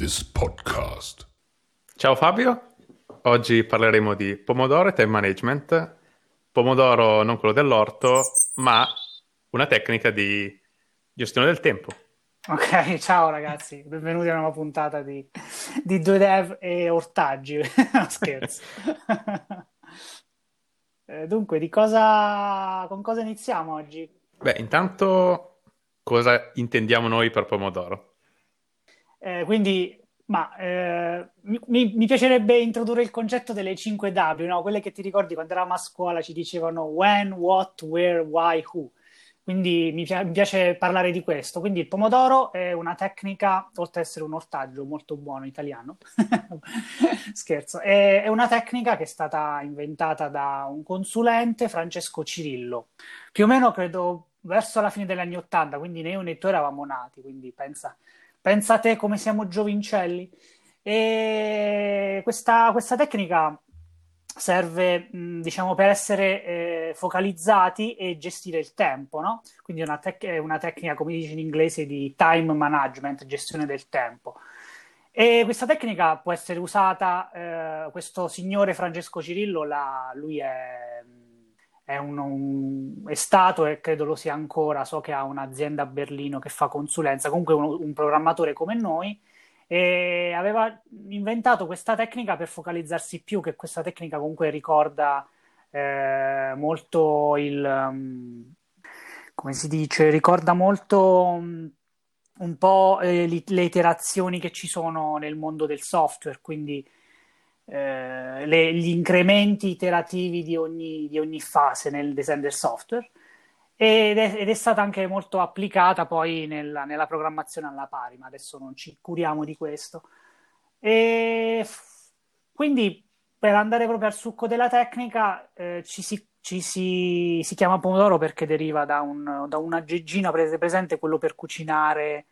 this podcast. Ciao Fabio, oggi parleremo di pomodoro e time management. Pomodoro non quello dell'orto, ma una tecnica di gestione del tempo. Ok, ciao ragazzi, benvenuti a una nuova puntata di, di Due Dev e Ortaggi. scherzo. Eh, Dunque, di cosa, con cosa iniziamo oggi? Beh, intanto cosa intendiamo noi per pomodoro? Eh, quindi, ma eh, mi, mi- piacerebbe introdurre il concetto delle 5 W, no? Quelle che ti ricordi quando eravamo a scuola ci dicevano when, what, where, why, who. Quindi mi, pia- mi piace parlare di questo. Quindi il pomodoro è una tecnica, oltre ad essere un ortaggio molto buono italiano, scherzo, è, è una tecnica che è stata inventata da un consulente, Francesco Cirillo, più o meno credo verso la fine degli anni Ottanta, quindi né io né tu eravamo nati, quindi pensa, pensa a te come siamo giovincelli. E questa, questa tecnica serve, mh, diciamo, per essere eh, focalizzati e gestire il tempo, no? Quindi una, tec- è una tecnica, come dice in inglese, di time management, gestione del tempo. E questa tecnica può essere usata, eh, questo signore Francesco Cirillo, la- lui è, è, un- un- è stato e credo lo sia ancora, so che ha un'azienda a Berlino che fa consulenza, comunque un, un programmatore come noi, e aveva inventato questa tecnica per focalizzarsi più, che questa tecnica comunque ricorda eh, molto il, um, come si dice, ricorda molto um, un po' eh, li- le iterazioni che ci sono nel mondo del software, quindi eh, le- gli incrementi iterativi di ogni, di ogni fase nel design del software ed è, ed è stata anche molto applicata poi nella, nella programmazione alla pari, ma adesso non ci curiamo di questo. E quindi per andare proprio al succo della tecnica, eh, ci si, ci si- si chiama pomodoro perché deriva da, un, da una geggina prese presente, quello per cucinare,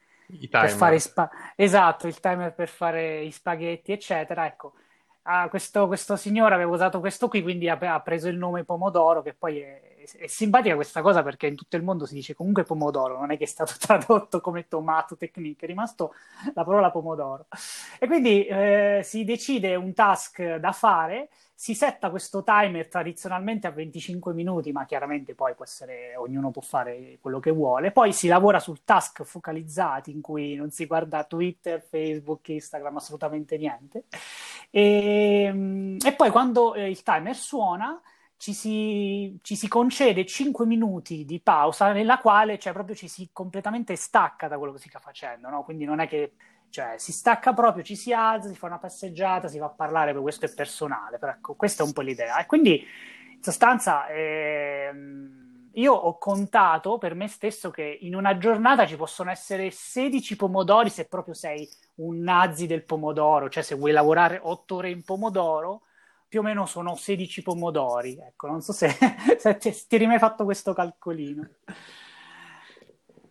per fare spa- esatto, il timer per fare i spaghetti, eccetera. Ecco, ah, questo, questo signore aveva usato questo qui, quindi ha, ha preso il nome pomodoro, che poi è, è simpatica questa cosa perché in tutto il mondo si dice comunque pomodoro, non è che è stato tradotto come tomato technique, è rimasto la parola pomodoro. E quindi eh, si decide un task da fare, si setta questo timer tradizionalmente a 25 minuti, ma chiaramente poi può essere, ognuno può fare quello che vuole. Poi si lavora sul task focalizzati in cui non si guarda Twitter, Facebook, Instagram, assolutamente niente. E, mm, e poi quando eh, il timer suona ci si, ci si concede 5 minuti di pausa nella quale cioè, proprio ci si completamente stacca da quello che si sta facendo, no? Quindi non è che cioè, si stacca proprio, ci si alza, si fa una passeggiata, si va a parlare, questo è personale, però ecco, questa è un po' l'idea. E quindi in sostanza ehm, io ho contato per me stesso che in una giornata ci possono essere 16 pomodori se proprio sei un nazi del pomodoro, cioè se vuoi lavorare 8 ore in pomodoro più o meno sono 16 pomodori. Ecco, non so se, se ti, ti eri mai fatto questo calcolino.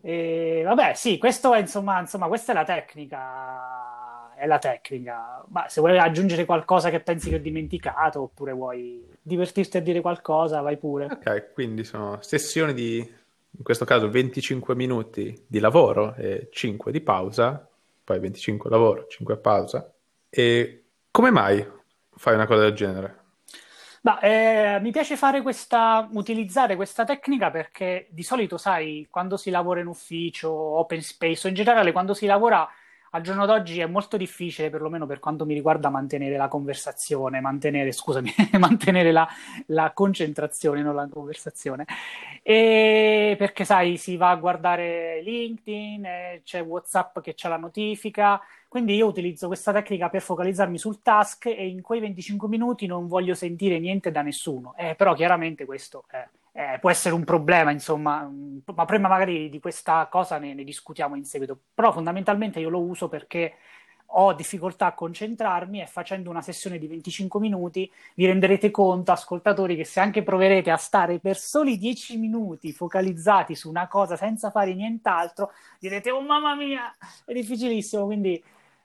E, vabbè, sì, questo è insomma, insomma, questa è la tecnica. È la tecnica. Ma se vuoi aggiungere qualcosa che pensi che ho dimenticato, oppure vuoi divertirti a dire qualcosa, vai pure. Ok, quindi sono sessioni di, in questo caso, 25 minuti di lavoro e 5 di pausa, poi 25 lavoro, 5 pausa. E come mai fai una cosa del genere? Ma eh, mi piace questa, utilizzare questa tecnica perché di solito, sai, quando si lavora in ufficio, open space o in generale, quando si lavora al giorno d'oggi è molto difficile, perlomeno per quanto mi riguarda, mantenere la conversazione, mantenere, scusami, mantenere la, la concentrazione, non la conversazione. E perché, sai, si va a guardare LinkedIn, eh, c'è WhatsApp che c'ha la notifica. Quindi io utilizzo questa tecnica per focalizzarmi sul task e in quei 25 minuti non voglio sentire niente da nessuno. Eh, però chiaramente questo è- eh, può essere un problema, insomma, mm, ma prima magari di questa cosa ne, ne discutiamo in seguito. Però fondamentalmente io lo uso perché ho difficoltà a concentrarmi e facendo una sessione di 25 minuti vi renderete conto, ascoltatori, che se anche proverete a stare per soli 10 minuti focalizzati su una cosa senza fare nient'altro, direte, oh mamma mia, è difficilissimo, quindi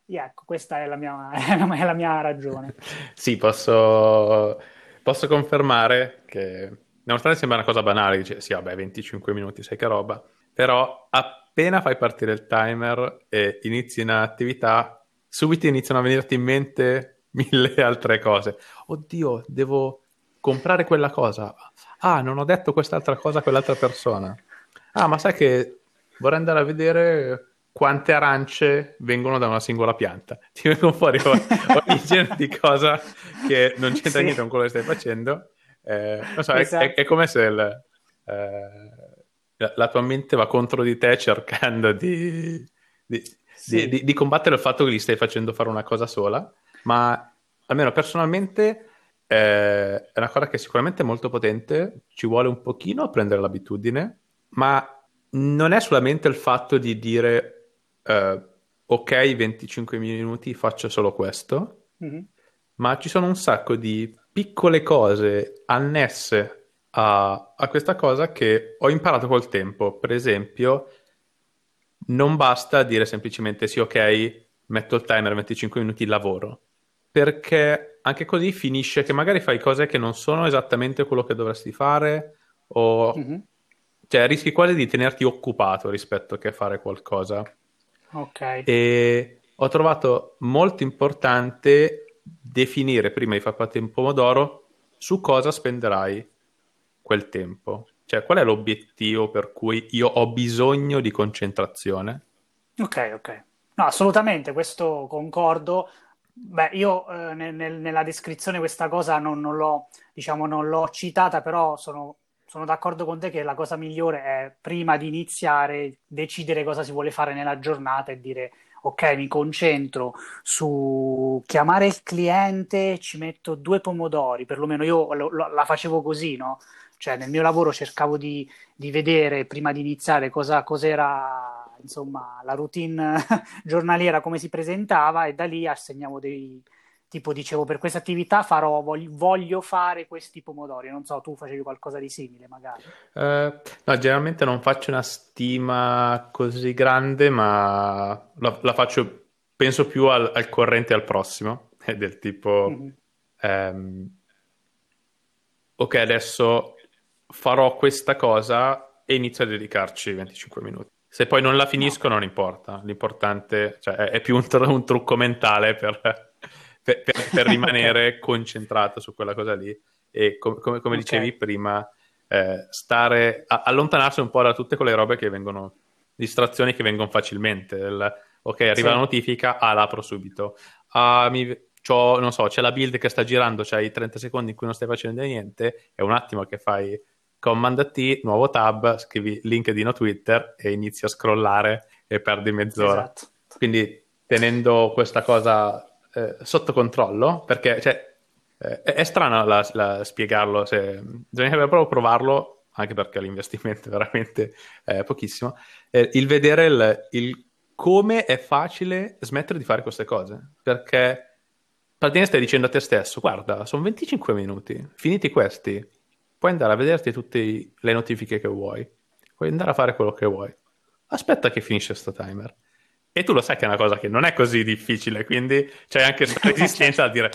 ecco, questa è la mia, è la mia ragione. Sì, posso, posso confermare che, nonostante sembra una cosa banale, dice, sì, vabbè, 25 minuti, sai che roba, però appena fai partire il timer e inizi un'attività, subito iniziano a venirti in mente mille altre cose. Oddio, devo comprare quella cosa. Ah, non ho detto quest'altra cosa a quell'altra persona. Ah, ma sai che vorrei andare a vedere quante arance vengono da una singola pianta. Ti vengono fuori ogni genere di cosa che non c'entra sì. niente con quello che stai facendo. Eh, non so, esatto. è, è, come se il, eh, la tua mente va contro di te cercando di, di, sì. di, di, combattere il fatto che gli stai facendo fare una cosa sola, ma almeno personalmente eh, è una cosa che sicuramente è molto potente, ci vuole un pochino a prendere l'abitudine, ma non è solamente il fatto di dire uh, ok, 25 minuti faccio solo questo, mm-hmm. ma ci sono un sacco di piccole cose annesse a, a questa cosa che ho imparato col tempo. Per esempio, non basta dire semplicemente sì, ok, metto il timer 25 minuti, lavoro. Perché anche così finisce che magari fai cose che non sono esattamente quello che dovresti fare o mm-hmm. cioè rischi quasi di tenerti occupato rispetto che fare qualcosa. Ok. E ho trovato molto importante definire prima di far partire un pomodoro su cosa spenderai quel tempo. Cioè, qual è l'obiettivo per cui io ho bisogno di concentrazione? Ok, ok. No, assolutamente, questo concordo. Beh, io eh, nel, nella descrizione questa cosa non, non, l'ho, diciamo, non l'ho citata, però sono sono d'accordo con te che la cosa migliore è prima di iniziare decidere cosa si vuole fare nella giornata e dire ok, mi concentro su chiamare il cliente, ci metto due pomodori, perlomeno io lo, lo, la facevo così, no? Cioè nel mio lavoro cercavo di, di vedere prima di iniziare cosa, cos'era insomma la routine giornaliera, come si presentava e da lì assegnavo dei, tipo dicevo per questa attività farò, voglio, fare questi pomodori, non so, tu facevi qualcosa di simile magari. Uh, no, generalmente non faccio una stima così grande, ma la, la faccio, penso più al, al corrente al prossimo, è del tipo, mm-hmm. um, ok, adesso farò questa cosa e inizio a dedicarci 25 minuti. Se poi non la finisco no. non importa, l'importante cioè, è, è, più un, un trucco mentale per per, per, per rimanere concentrato su quella cosa lì e com- come, come okay. dicevi prima eh, stare a- allontanarsi un po' da tutte quelle robe che vengono distrazioni che vengono facilmente il, ok arriva sì. la notifica ah l'apro subito ah, mi, non so c'è la build che sta girando c'hai 30 secondi in cui non stai facendo niente è un attimo che fai Command T, nuovo tab, scrivi LinkedIn o Twitter e inizi a scrollare e perdi mezz'ora. Esatto. Quindi tenendo questa cosa eh, sotto controllo, perché cioè, eh, è, strano la, la, spiegarlo, se, bisognerebbe proprio provarlo, anche perché l'investimento è veramente eh, pochissimo, eh, il vedere il, il, come è facile smettere di fare queste cose, perché praticamente stai dicendo a te stesso, guarda, sono 25 minuti, finiti questi, puoi andare a vederti tutte le notifiche che vuoi, puoi andare a fare quello che vuoi. Aspetta che finisce questo timer. E tu lo sai che è una cosa che non è così difficile, quindi c'è anche resistenza a dire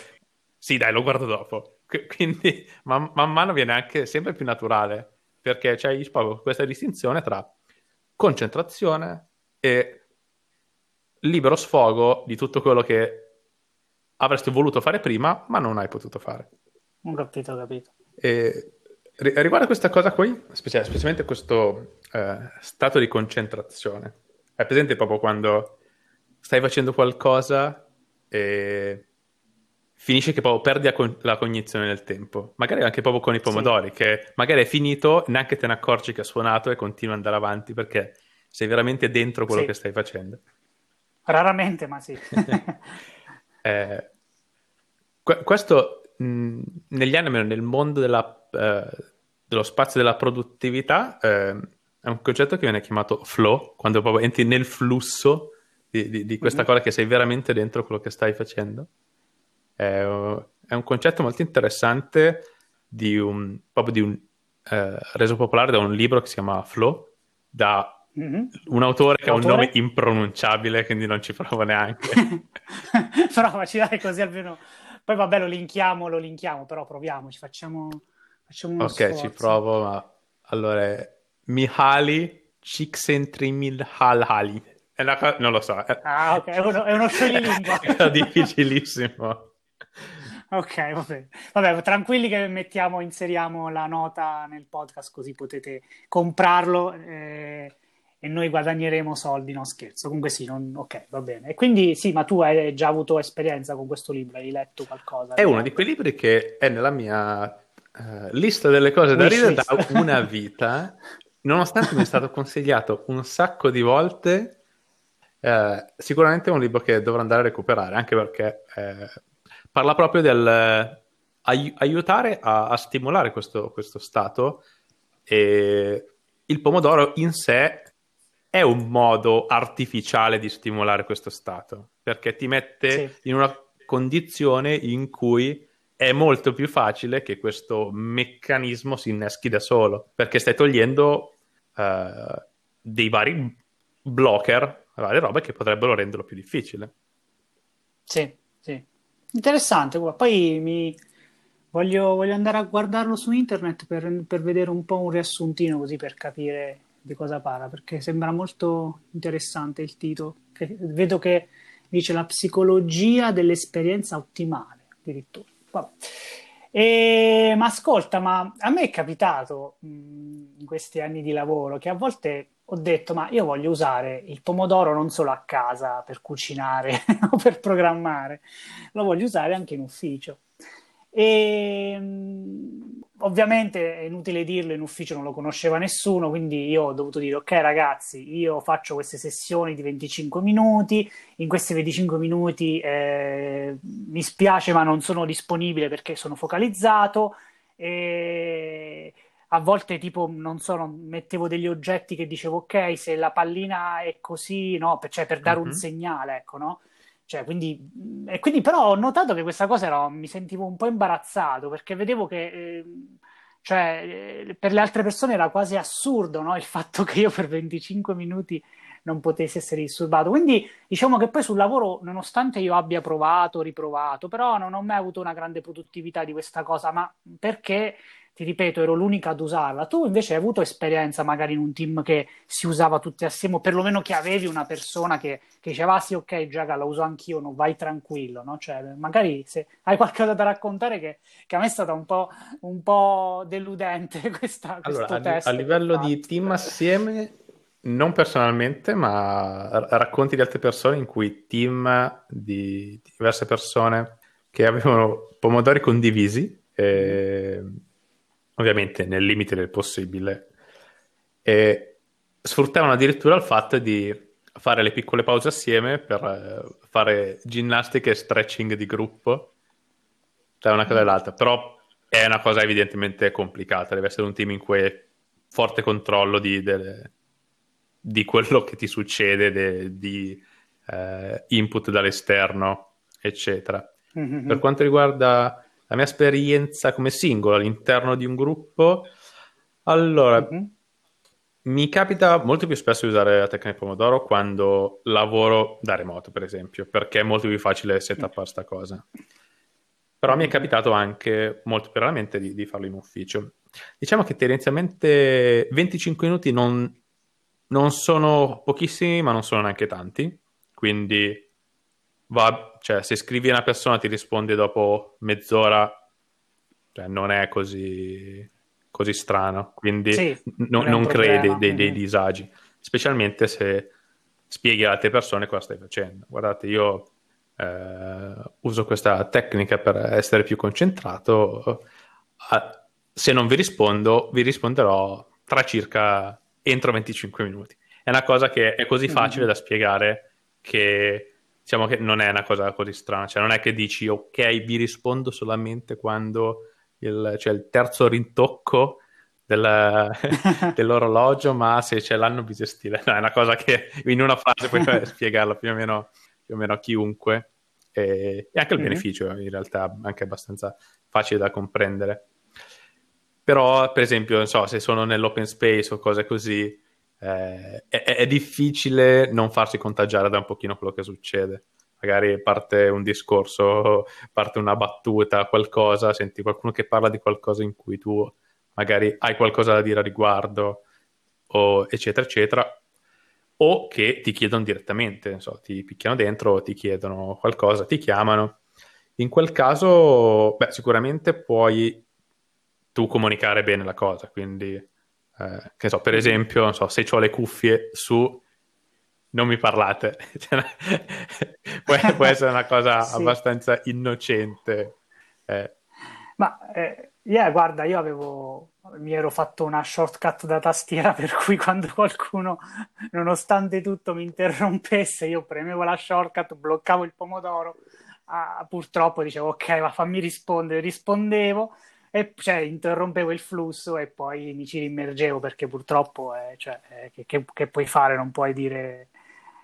sì, dai, lo guardo dopo. Quindi man, man mano viene anche sempre più naturale, perché c'è proprio questa distinzione tra concentrazione e libero sfogo di tutto quello che avresti voluto fare prima, ma non hai potuto fare. Ho capito, ho capito. E riguardo questa cosa qui, specialmente questo eh, stato di concentrazione, è presente proprio quando stai facendo qualcosa e finisce che proprio perdi la, con- la cognizione del tempo. Magari anche proprio con i pomodori, sì. che magari è finito, neanche te ne accorgi che ha suonato e continua ad andare avanti perché sei veramente dentro quello sì. che stai facendo. Raramente, ma sì. eh, questo mh, negli anni, nel mondo della, eh, dello spazio della produttività, eh, è un concetto che viene chiamato flow, quando proprio entri nel flusso di, di, di questa mm-hmm. cosa che sei veramente dentro quello che stai facendo. È, è un concetto molto interessante di un, proprio di un eh, reso popolare da un libro che si chiama Flow, da mm-hmm. un autore che L'autore? ha un nome impronunciabile, quindi non ci provo neanche. però facci dare così almeno. Poi vabbè, lo linkiamo, lo linkiamo, però proviamoci, facciamo, facciamo Ok, sforzo. ci provo, ma allora Mihaly Csikszentmihalyi. È una, non lo so. Ah, ok, è uno, è uno scioglilingua. Era difficilissimo. Ok, vabbè. vabbè, tranquilli che mettiamo, inseriamo la nota nel podcast così potete comprarlo eh, e noi guadagneremo soldi, no scherzo. Comunque sì, non... ok, va bene. E quindi sì, ma tu hai già avuto esperienza con questo libro, hai letto qualcosa? È uno di quei libri che è nella mia uh, lista delle cose da ridere da una vita, nonostante mi è stato consigliato un sacco di volte. Eh, sicuramente è un libro che dovrò andare a recuperare, anche perché eh, parla proprio del eh, ai- aiutare a, a stimolare questo, questo, stato e il pomodoro in sé è un modo artificiale di stimolare questo stato perché ti mette sì. in una condizione in cui è molto più facile che questo meccanismo si inneschi da solo perché stai togliendo uh, dei vari blocker, varie robe che potrebbero renderlo più difficile. Sì, sì. Interessante, poi mi... voglio, voglio, andare a guardarlo su internet per, per, vedere un po' un riassuntino così per capire di cosa parla, perché sembra molto interessante il titolo. Che, vedo che dice la psicologia dell'esperienza ottimale, addirittura. E, ma ascolta, ma a me è capitato mh, in questi anni di lavoro che a volte ho detto, ma io voglio usare il pomodoro non solo a casa per cucinare o per programmare, lo voglio usare anche in ufficio. E ovviamente è inutile dirlo, in ufficio non lo conosceva nessuno, quindi io ho dovuto dire, ok ragazzi, io faccio queste sessioni di 25 minuti, in questi 25 minuti eh, mi spiace ma non sono disponibile perché sono focalizzato. E a volte tipo, non so, mettevo degli oggetti che dicevo ok, se la pallina è così, no, per, cioè per dare uh-huh. un segnale, ecco, no? Cioè, quindi, e quindi però ho notato che questa cosa era, mi sentivo un po' imbarazzato perché vedevo che eh, cioè, eh, per le altre persone era quasi assurdo no? il fatto che io per 25 minuti non potessi essere disturbato. Quindi diciamo che poi sul lavoro, nonostante io abbia provato, riprovato, però non ho mai avuto una grande produttività di questa cosa, ma perché ti ripeto, ero l'unica ad usarla. Tu invece hai avuto esperienza magari in un team che si usava tutti assieme, o perlomeno che avevi una persona che, che diceva, ah sì, ok, Giaga, la uso anch'io, no, vai tranquillo, no? Cioè, magari se hai qualcosa da raccontare che, che a me è stata un po', un po deludente questa, allora, questo a. A livello di team assieme, non personalmente, ma racconti di altre persone in cui team di diverse persone che avevano pomodori condivisi. E ovviamente nel limite del possibile, e sfruttavano addirittura il fatto di fare le piccole pause assieme per eh, fare ginnastica e stretching di gruppo tra una cosa e l'altra, però è una cosa evidentemente complicata, deve essere un team in cui è forte controllo di, de, di quello che ti succede, de, di eh, input dall'esterno, eccetera. Mm-hmm. Per quanto riguarda la mia esperienza come singolo all'interno di un gruppo, allora, mm-hmm. mi capita molto più spesso di usare la tecnica Pomodoro quando lavoro da remoto, per esempio, perché è molto più facile setup questa cosa. Però mi è capitato anche molto più raramente di, di, farlo in ufficio. Diciamo che tendenzialmente 25 minuti non, non sono pochissimi, ma non sono neanche tanti. Quindi va, cioè, se scrivi a una persona ti risponde dopo mezz'ora, cioè, non è così, così strano, quindi sì, non, non crei dei, dei, disagi, specialmente se spieghi alle altre persone cosa stai facendo. Guardate, io eh, uso questa tecnica per essere più concentrato, se non vi rispondo, vi risponderò tra circa entro 25 minuti. È una cosa che è così facile mm-hmm. da spiegare che diciamo che non è una cosa così strana, cioè non è che dici ok, vi rispondo solamente quando il, c'è il terzo rintocco del, dell'orologio, ma se c'è l'anno bisestile, no, è una cosa che in una frase puoi spiegarla più o meno, più o meno a chiunque. E, e anche il mm-hmm. beneficio in realtà è anche abbastanza facile da comprendere. Però, per esempio, non so, se sono nell'open space o cose così, eh, è, è, difficile non farsi contagiare da un pochino quello che succede. Magari parte un discorso, parte una battuta, qualcosa, senti qualcuno che parla di qualcosa in cui tu magari hai qualcosa da dire a riguardo, o eccetera, eccetera. o che ti chiedono direttamente, so, ti picchiano dentro, ti chiedono qualcosa, ti chiamano. In quel caso, beh, sicuramente puoi tu comunicare bene la cosa, quindi, eh, che so, per esempio, so, se ho le cuffie su non mi parlate, cioè, può, può, essere una cosa sì. abbastanza innocente. Eh. Ma eh, yeah, guarda, io avevo, mi ero fatto una shortcut da tastiera per cui quando qualcuno, nonostante tutto, mi interrompesse, io premevo la shortcut, bloccavo il pomodoro, ah, purtroppo dicevo ok, ma fammi rispondere, rispondevo e cioè, interrompevo il flusso e poi mi ci immergevo perché purtroppo eh, cioè, eh, che, che, che, puoi fare, non puoi dire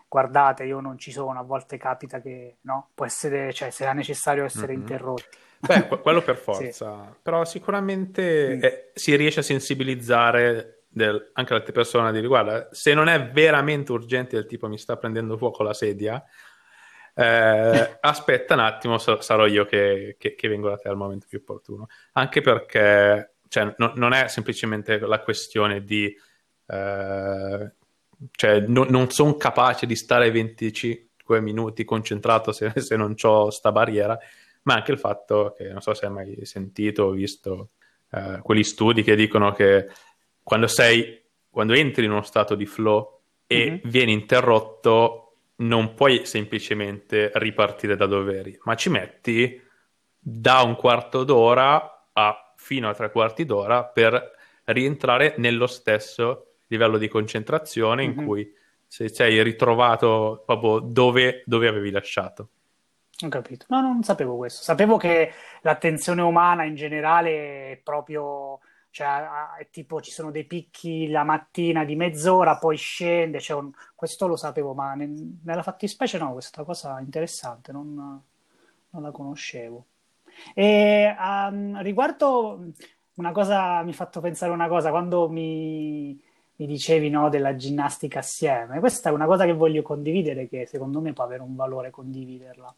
guardate io non ci sono, a volte capita che no, può essere, cioè sarà necessario essere mm-hmm. interrotti. Beh, quello per forza, sì. però sicuramente mm. eh, si riesce a sensibilizzare del, anche l'altra persona di riguardo. Se non è veramente urgente, del tipo mi sta prendendo fuoco la sedia, eh, aspetta un attimo, sarò io che, che, che, vengo da te al momento più opportuno. Anche perché cioè, no, non è semplicemente la questione di eh, cioè, no, non sono capace di stare 25 minuti concentrato se, se non ho sta barriera, ma anche il fatto che non so se hai mai sentito o visto eh, quegli studi che dicono che quando sei, quando entri in uno stato di flow e mm-hmm. vieni interrotto, non puoi semplicemente ripartire da dove eri, ma ci metti da un quarto d'ora a fino a tre quarti d'ora per rientrare nello stesso livello di concentrazione mm-hmm. in cui se sei ritrovato proprio dove, dove avevi lasciato. Ho capito. No, non sapevo questo. Sapevo che l'attenzione umana in generale è proprio, cioè, tipo ci sono dei picchi la mattina di mezz'ora, poi scende. Cioè un... Questo lo sapevo, ma ne... nella fattispecie no, questa cosa interessante, non, non la conoscevo. E um, riguardo una cosa, mi ha fatto pensare una cosa, quando mi mi dicevi no, della ginnastica assieme. Questa è una cosa che voglio condividere, che secondo me può avere un valore condividerla.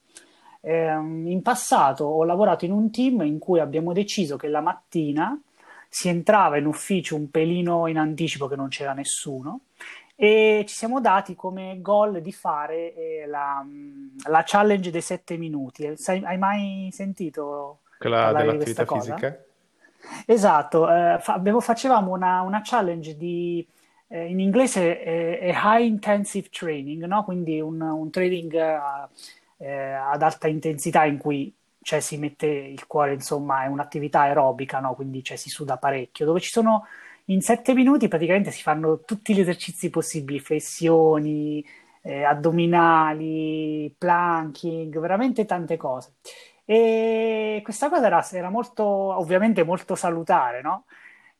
Eh, in passato ho lavorato in un team in cui abbiamo deciso che la mattina si entrava in ufficio un pelino in anticipo che non c'era nessuno e ci siamo dati come goal di fare eh, la, la, challenge dei sette minuti. Sai, hai mai sentito quella dell'attività fisica? Esatto, eh, fa- abbiamo, facevamo una, una, challenge di, eh, in inglese è, high intensive training, no? quindi un, un training eh, ad alta intensità in cui cioè, si mette il cuore, insomma, è un'attività aerobica, no? quindi cioè, si suda parecchio, dove ci sono in sette minuti praticamente si fanno tutti gli esercizi possibili, flessioni, eh, addominali, planking, veramente tante cose. E questa cosa era, era molto, ovviamente molto salutare, no?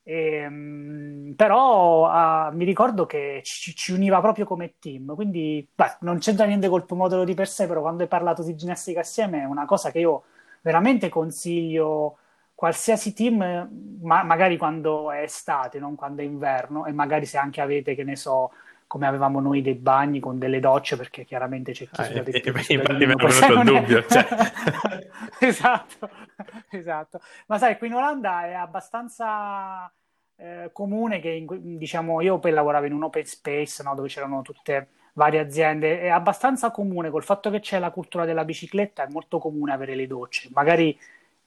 E, ehm, però uh, mi ricordo che ci, ci, univa proprio come team, quindi beh, non c'entra niente col pomodoro di per sé, però quando hai parlato di ginnastica assieme è una cosa che io veramente consiglio qualsiasi team, ma magari quando è estate, non quando è inverno, e magari se anche avete, che ne so, come avevamo noi dei bagni con delle docce, perché chiaramente c'è chi ah, suda di più. Mi è venuto il dubbio. Cioè. esatto, esatto. Ma sai, qui in Olanda è abbastanza eh, comune che, in, diciamo, io poi lavoravo in un open space, no, dove c'erano tutte varie aziende, è abbastanza comune, col fatto che c'è la cultura della bicicletta, è molto comune avere le docce. Magari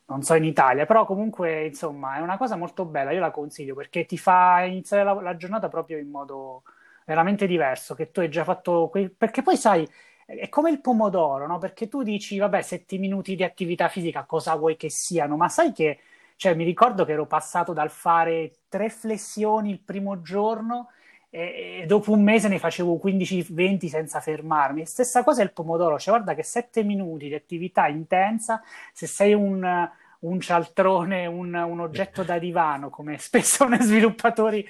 non so in Italia, però comunque insomma è una cosa molto bella, io la consiglio perché ti fa iniziare la, la giornata proprio in modo veramente diverso, che tu hai già fatto, que- perché poi sai, è come il pomodoro, no? Perché tu dici, vabbè, sette minuti di attività fisica, cosa vuoi che siano? Ma sai che, cioè, mi ricordo che ero passato dal fare tre flessioni il primo giorno e, e dopo un mese ne facevo 15-20 senza fermarmi. Stessa cosa è il pomodoro, cioè guarda che sette minuti di attività intensa, se sei un un cialtrone, un, un, oggetto da divano, come spesso noi sviluppatori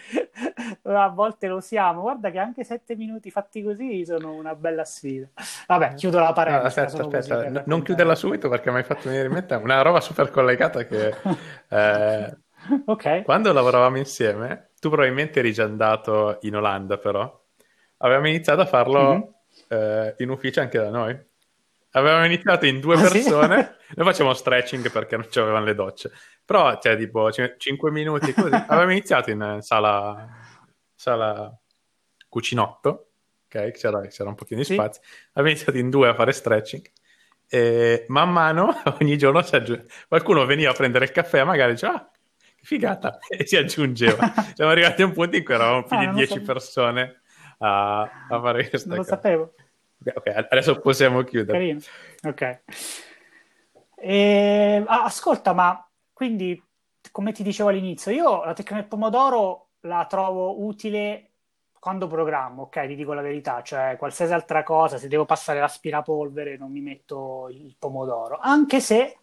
a volte lo siamo. Guarda che anche sette minuti fatti così sono una bella sfida. Vabbè, chiudo la parentesi. No, aspetta, aspetta, non chiuderla subito perché mi hai fatto venire in mente una roba super collegata che... Eh, okay. Quando lavoravamo insieme, tu probabilmente eri già andato in Olanda però, avevamo iniziato a farlo mm-hmm. eh, in ufficio anche da noi. Avevamo iniziato in due ah, persone, sì? noi facevamo stretching perché non c'avevano le docce, però cioè tipo 5 minuti così, avevamo iniziato in sala, sala cucinotto ok? C'era, c'era un pochino di sì. spazio. Abbiamo iniziato in due a fare stretching. E man mano, ogni giorno qualcuno veniva a prendere il caffè, magari diceva, ah, figata, e si aggiungeva. Siamo arrivati a un punto in cui eravamo più ah, di 10 so. persone a, a, fare questa Non lo sapevo. Ok, adesso possiamo chiudere. Carino. Ok. E, ah, ascolta, ma quindi, come ti dicevo all'inizio, io la tecnica del pomodoro la trovo utile quando programmo, ok, ti dico la verità, cioè qualsiasi altra cosa, se devo passare l'aspirapolvere non mi metto il pomodoro, anche se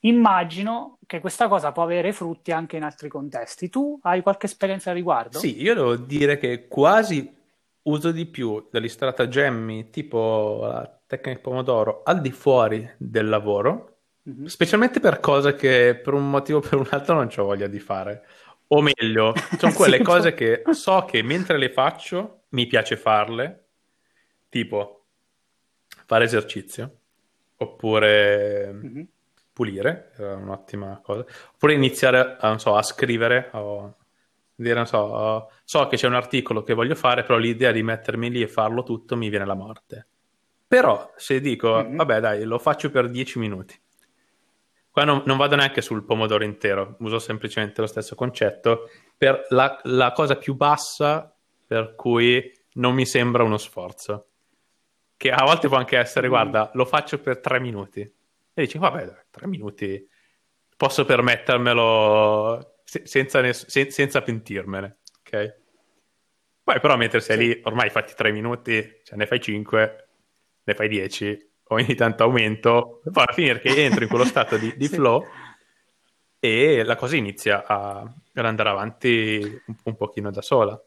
immagino che questa cosa può avere frutti anche in altri contesti. Tu hai qualche esperienza a riguardo? Sì, io devo dire che quasi uso di più degli stratagemmi tipo la tecnica pomodoro al di fuori del lavoro, mm-hmm. specialmente per cose che per un motivo o per un altro non ho voglia di fare. O meglio, sono quelle sì, cose che so che mentre le faccio mi piace farle, tipo fare esercizio, oppure mm-hmm. Pulire, è un'ottima cosa, oppure iniziare a, so, a scrivere o dire, non so, so che c'è un articolo che voglio fare, però l'idea di mettermi lì e farlo tutto mi viene la morte. Però se dico, mm-hmm. vabbè dai, lo faccio per 10 minuti Qua non, non, vado neanche sul pomodoro intero, uso semplicemente lo stesso concetto per la, la cosa più bassa per cui non mi sembra uno sforzo. Che a volte può anche essere, mm. guarda, lo faccio per tre minuti. E dici, vabbè, tre minuti posso permettermelo senza, ness- sen- senza pentirmene, ok? Poi però mentre sei sì. lì, ormai fatti tre minuti, cioè ne fai cinque, ne fai dieci, ogni tanto aumento, va a finire che entro in quello stato di, di sì. flow e la cosa inizia a, ad andare avanti un, un pochino da sola.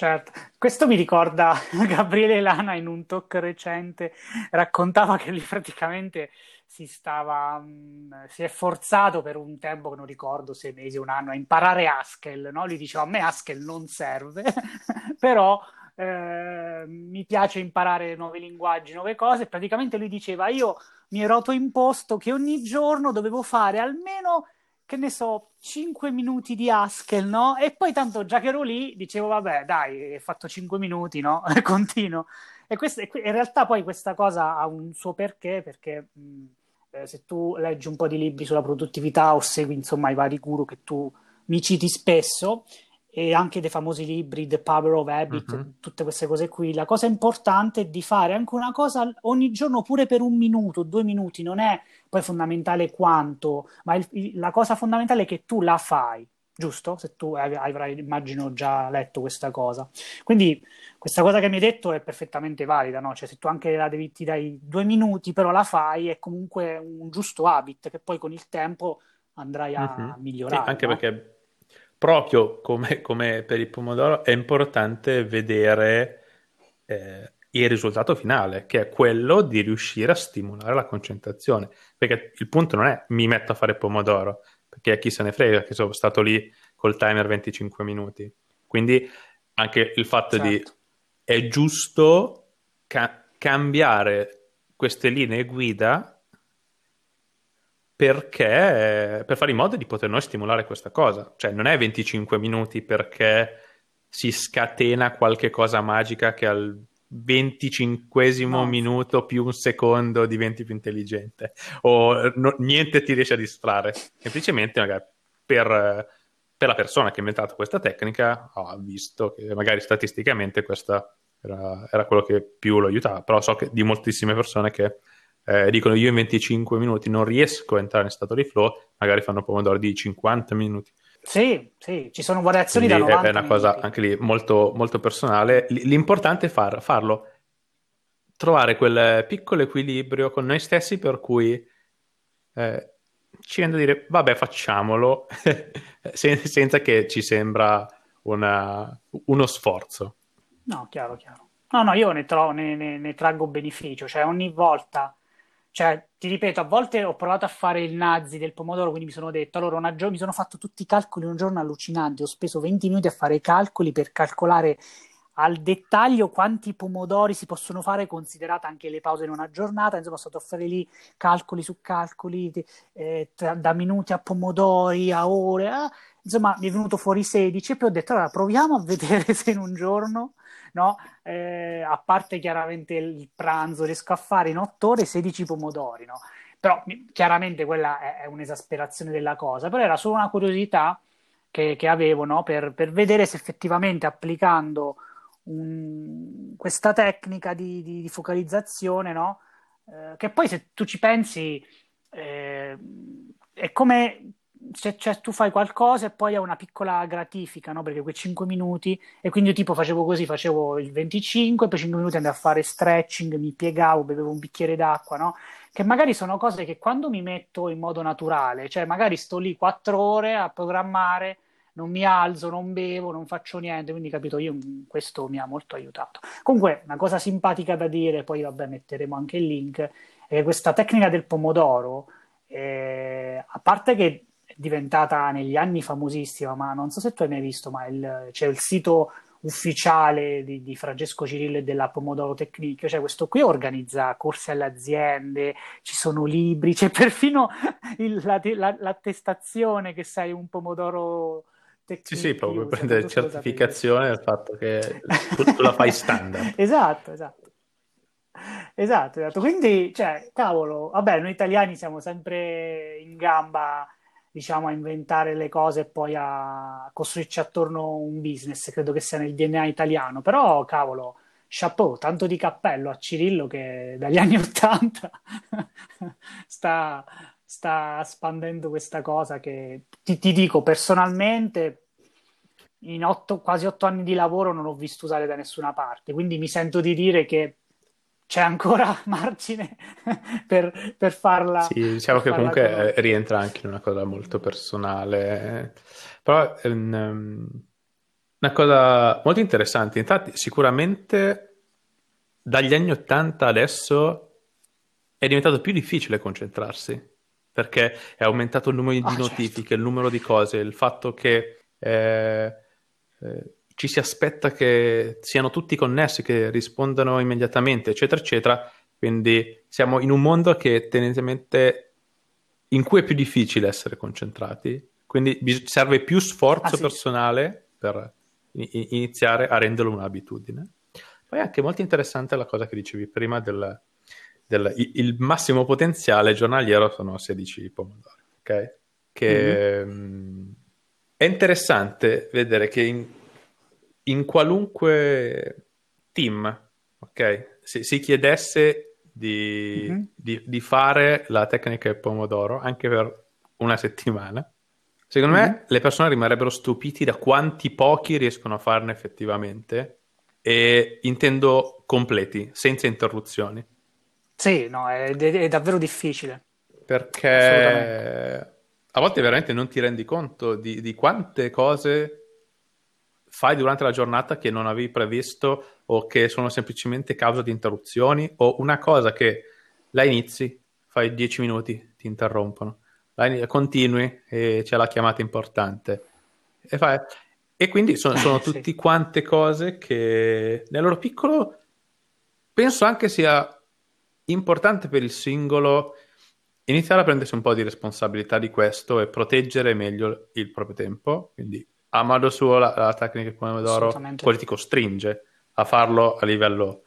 Certo, questo mi ricorda Gabriele Lana in un talk recente, raccontava che lui praticamente si stava, mh, mm, si è forzato per un tempo che non ricordo, sei mesi, un anno, a imparare Haskell, no? Lui diceva a me Haskell non serve, però eh, mi piace imparare nuovi linguaggi, nuove cose. Praticamente lui diceva: Io mi ero autoimposto che ogni giorno dovevo fare almeno, che ne so, 5 minuti di Haskell, no? E poi tanto già che ero lì, dicevo: Vabbè, dai, hai fatto 5 minuti, no? Continuo. E questo, in realtà poi questa cosa ha un suo perché, perché mh, eh, se tu leggi un po' di libri sulla produttività o segui insomma i vari guru che tu mi citi spesso, e anche dei famosi libri The Power of Habit, uh-huh. tutte queste cose qui. La cosa importante è di fare anche una cosa ogni giorno, pure per un minuto, due minuti, non è poi fondamentale quanto, ma il, la cosa fondamentale è che tu la fai, giusto? Se tu avrai, immagino, già letto questa cosa. Quindi questa cosa che mi hai detto è perfettamente valida, no? Cioè se tu anche la devi, ti dai due minuti, però la fai, è comunque un giusto habit che poi con il tempo andrai a uh-huh. migliorare. Sì, anche no? perché proprio come, come, per il pomodoro è importante vedere eh, il risultato finale, che è quello di riuscire a stimolare la concentrazione. Perché il punto non è mi metto a fare pomodoro, perché chi se ne frega che sono stato lì col timer 25 minuti. Quindi anche il fatto certo. di è giusto ca- cambiare queste linee guida perché per fare in modo di poter noi stimolare questa cosa. Cioè, non è 25 minuti perché si scatena qualche cosa magica che al 25 no. minuto più un secondo diventi più intelligente o no, niente ti riesce a distrarre. Semplicemente magari per, per, la persona che ha inventato questa tecnica ha visto che magari statisticamente questa era, era quello che più lo aiutava, però so che di moltissime persone che eh, dicono io in 25 minuti non riesco a entrare in stato di flow, magari fanno pomodoro di 50 minuti. Sì, sì, ci sono variazioni Quindi da 90 È una minuti. cosa anche lì molto, molto personale. L- l'importante è far, farlo, trovare quel piccolo equilibrio con noi stessi per cui eh, ci viene da dire vabbè facciamolo Sen- senza che ci sembra una, uno sforzo. No, chiaro, chiaro. No, no, io ne, tro- ne, ne, ne traggo beneficio, cioè ogni volta cioè, ti ripeto, a volte ho provato a fare il nazi del pomodoro, quindi mi sono detto, allora una gio- mi sono fatto tutti i calcoli un giorno allucinanti, ho speso 20 minuti a fare i calcoli per calcolare al dettaglio quanti pomodori si possono fare, considerata anche le pause in una giornata. Insomma, sono stato a fare lì calcoli su calcoli, eh, tra, da minuti a pomodori, a ore. Eh. Insomma, mi è venuto fuori 16 e poi ho detto, allora proviamo a vedere se in un giorno no? Eh, a parte chiaramente il pranzo, riesco a fare in otto ore 16 pomodori, no? Però chiaramente quella è, è un'esasperazione della cosa, però era solo una curiosità che, che avevo, no? per, per, vedere se effettivamente applicando un, questa tecnica di, di, di focalizzazione, no? eh, che poi se tu ci pensi eh, è come cioè, cioè, tu fai qualcosa e poi hai una piccola gratifica, no? Perché quei 5 minuti, e quindi io tipo facevo così, facevo il 25, poi 5 minuti andavo a fare stretching, mi piegavo, bevevo un bicchiere d'acqua, no? Che magari sono cose che quando mi metto in modo naturale, cioè magari sto lì 4 ore a programmare, non mi alzo, non bevo, non faccio niente, quindi capito, io questo mi ha molto aiutato. Comunque, una cosa simpatica da dire, poi vabbè metteremo anche il link, è questa tecnica del pomodoro, eh, a parte che diventata negli anni famosissima, ma non so se tu hai mai visto, ma il, c'è il sito ufficiale di, di, Francesco Cirillo e della Pomodoro Technique, cioè questo qui organizza corsi alle aziende, ci sono libri, c'è perfino il, la, la, l'attestazione che sei un pomodoro Technique. Sì, sì, proprio per prendere certificazione del fatto che tu la fai standard. esatto, esatto. Esatto, esatto. Quindi, cioè, cavolo, vabbè, noi italiani siamo sempre in gamba diciamo, a inventare le cose e poi a costruirci attorno un business, credo che sia nel DNA italiano, però cavolo, chapeau, tanto di cappello a Cirillo che dagli anni Ottanta sta, sta spandendo questa cosa che ti, ti dico personalmente in otto, quasi otto anni di lavoro non ho visto usare da nessuna parte, quindi mi sento di dire che c'è ancora margine per, per, farla. Sì, diciamo che comunque come... rientra anche in una cosa molto personale, però è un, una cosa molto interessante. Infatti, sicuramente dagli anni 80 adesso è diventato più difficile concentrarsi perché è aumentato il numero di oh, notifiche, certo. il numero di cose, il fatto che. Eh, eh, ci si aspetta che siano tutti connessi, che rispondano immediatamente, eccetera, eccetera. Quindi siamo in un mondo che tendenzialmente in cui è più difficile essere concentrati, quindi bis- serve più sforzo ah, sì. personale per i- iniziare a renderlo un'abitudine. Poi è anche molto interessante la cosa che dicevi prima del, del il, il massimo potenziale giornaliero sono 16 pomodori, ok? Che mm-hmm. mh, è interessante vedere che in in qualunque team, ok? Se si chiedesse di, mm-hmm. di, di, fare la tecnica del pomodoro anche per una settimana, secondo mm-hmm. me le persone rimarrebbero stupiti da quanti pochi riescono a farne effettivamente e intendo completi, senza interruzioni. Sì, no, è, è davvero difficile. Perché a volte veramente non ti rendi conto di, di quante cose fai durante la giornata che non avevi previsto o che sono semplicemente causa di interruzioni o una cosa che la inizi, fai 10 minuti, ti interrompono, la continui e c'è la chiamata importante e, fai... e quindi sono, sono eh, tutte sì. quante cose che nel loro piccolo penso anche sia importante per il singolo iniziare a prendersi un po' di responsabilità di questo e proteggere meglio il proprio tempo, quindi a modo suo la, la tecnica del pomodoro poi ti costringe a farlo a livello,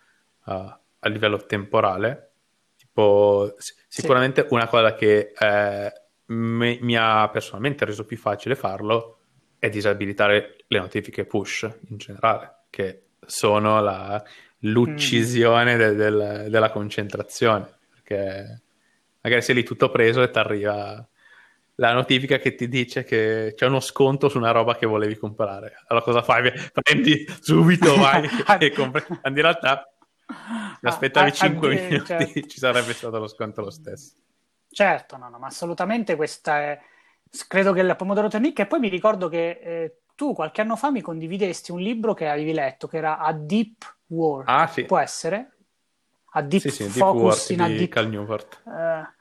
uh, a livello temporale. Tipo, sicuramente sì. una cosa che eh, mi, mi ha personalmente reso più facile farlo è disabilitare le notifiche push in generale, che sono la, l'uccisione mm. de, de, della concentrazione. Perché magari sei lì tutto preso e ti arriva la notifica che ti dice che c'è uno sconto su una roba che volevi comprare. Allora cosa fai? Prendi subito, vai e compri. In realtà se aspettavi ah, 5 ah, minuti certo. ci sarebbe stato lo sconto lo stesso. Certo, no, no, ma assolutamente questa è... Credo che la Pomodoro Technique, e poi mi ricordo che eh, tu qualche anno fa mi condividesti un libro che avevi letto, che era A Deep War. Ah, sì. Può essere? A Deep sì, sì, Focus Deep in a Deep... Cal Newport. Eh,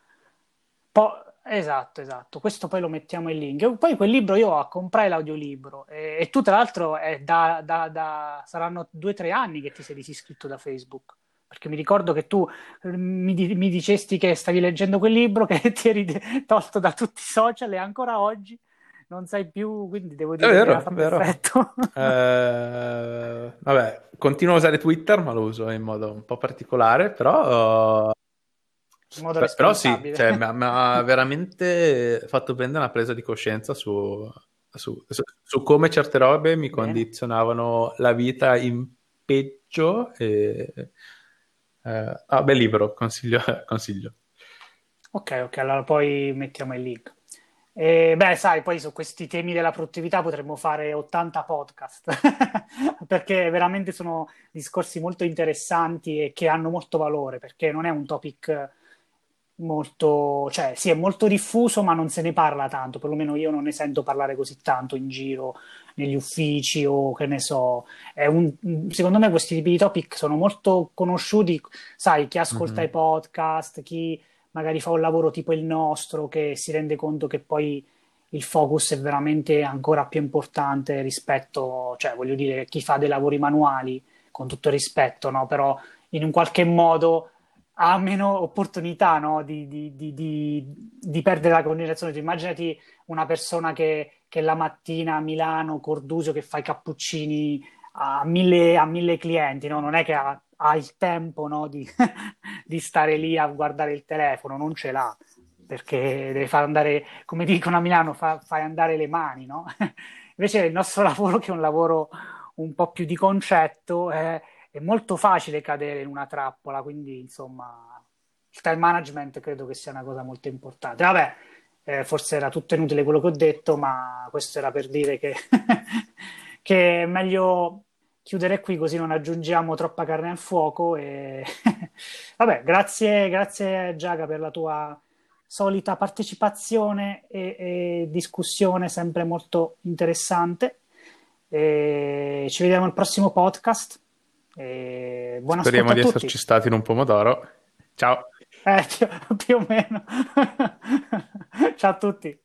po- Esatto, esatto, questo poi lo mettiamo in link. Poi quel libro io comprai l'audiolibro e, e tu tra l'altro da, da, da, saranno due o tre anni che ti sei disiscritto da Facebook, perché mi ricordo che tu eh, mi, mi, dicesti che stavi leggendo quel libro, che ti eri tolto da tutti i social e ancora oggi non sai più, quindi devo dire È vero, che è vero. perfetto. Eh, vabbè, continuo a usare Twitter, ma lo uso in modo un po' particolare, però... In modo però sì, cioè, mi ha veramente fatto prendere una presa di coscienza su, su, su, su come certe robe mi Bene. condizionavano la vita in peggio. E, eh, ah, bel libro, consiglio. consiglio. Ok, ok, allora poi mettiamo il link. E, beh, sai, poi su questi temi della produttività potremmo fare 80 podcast, perché veramente sono discorsi molto interessanti e che hanno molto valore, perché non è un topic molto, cioè sì, è molto diffuso, ma non se ne parla tanto, perlomeno io non ne sento parlare così tanto in giro, negli uffici o che ne so. È un, secondo me questi tipi di topic sono molto conosciuti, sai, chi ascolta Mhm. i podcast, chi magari fa un lavoro tipo il nostro, che si rende conto che poi il focus è veramente ancora più importante rispetto, cioè voglio dire, chi fa dei lavori manuali, con tutto il rispetto, no? Però in un qualche modo ha meno opportunità, no? Di, di- di- di- perdere la concentrazione. Tu immaginati una persona che, che la mattina a Milano, Cordusio, che fa i cappuccini a mille, a mille clienti, no? Non è che ha, ha il tempo, no? Di, stare lì a guardare il telefono, non ce l'ha, perché deve far andare, come dicono a Milano, fa- fai andare le mani? Invece il nostro lavoro, che è un lavoro un po' più di concetto, è, è molto facile cadere in una trappola, quindi insomma il time management credo che sia una cosa molto importante. Vabbè, eh, forse era tutto inutile quello che ho detto, ma questo era per dire che, che è meglio chiudere qui così non aggiungiamo troppa carne al fuoco. E... Vabbè, grazie, grazie Giaga per la tua solita partecipazione e, e discussione sempre molto interessante. E ci vediamo al prossimo podcast. E buon Speriamo di a tutti. esserci stati in un pomodoro. Ciao. Eh, più, più o meno. Ciao a tutti.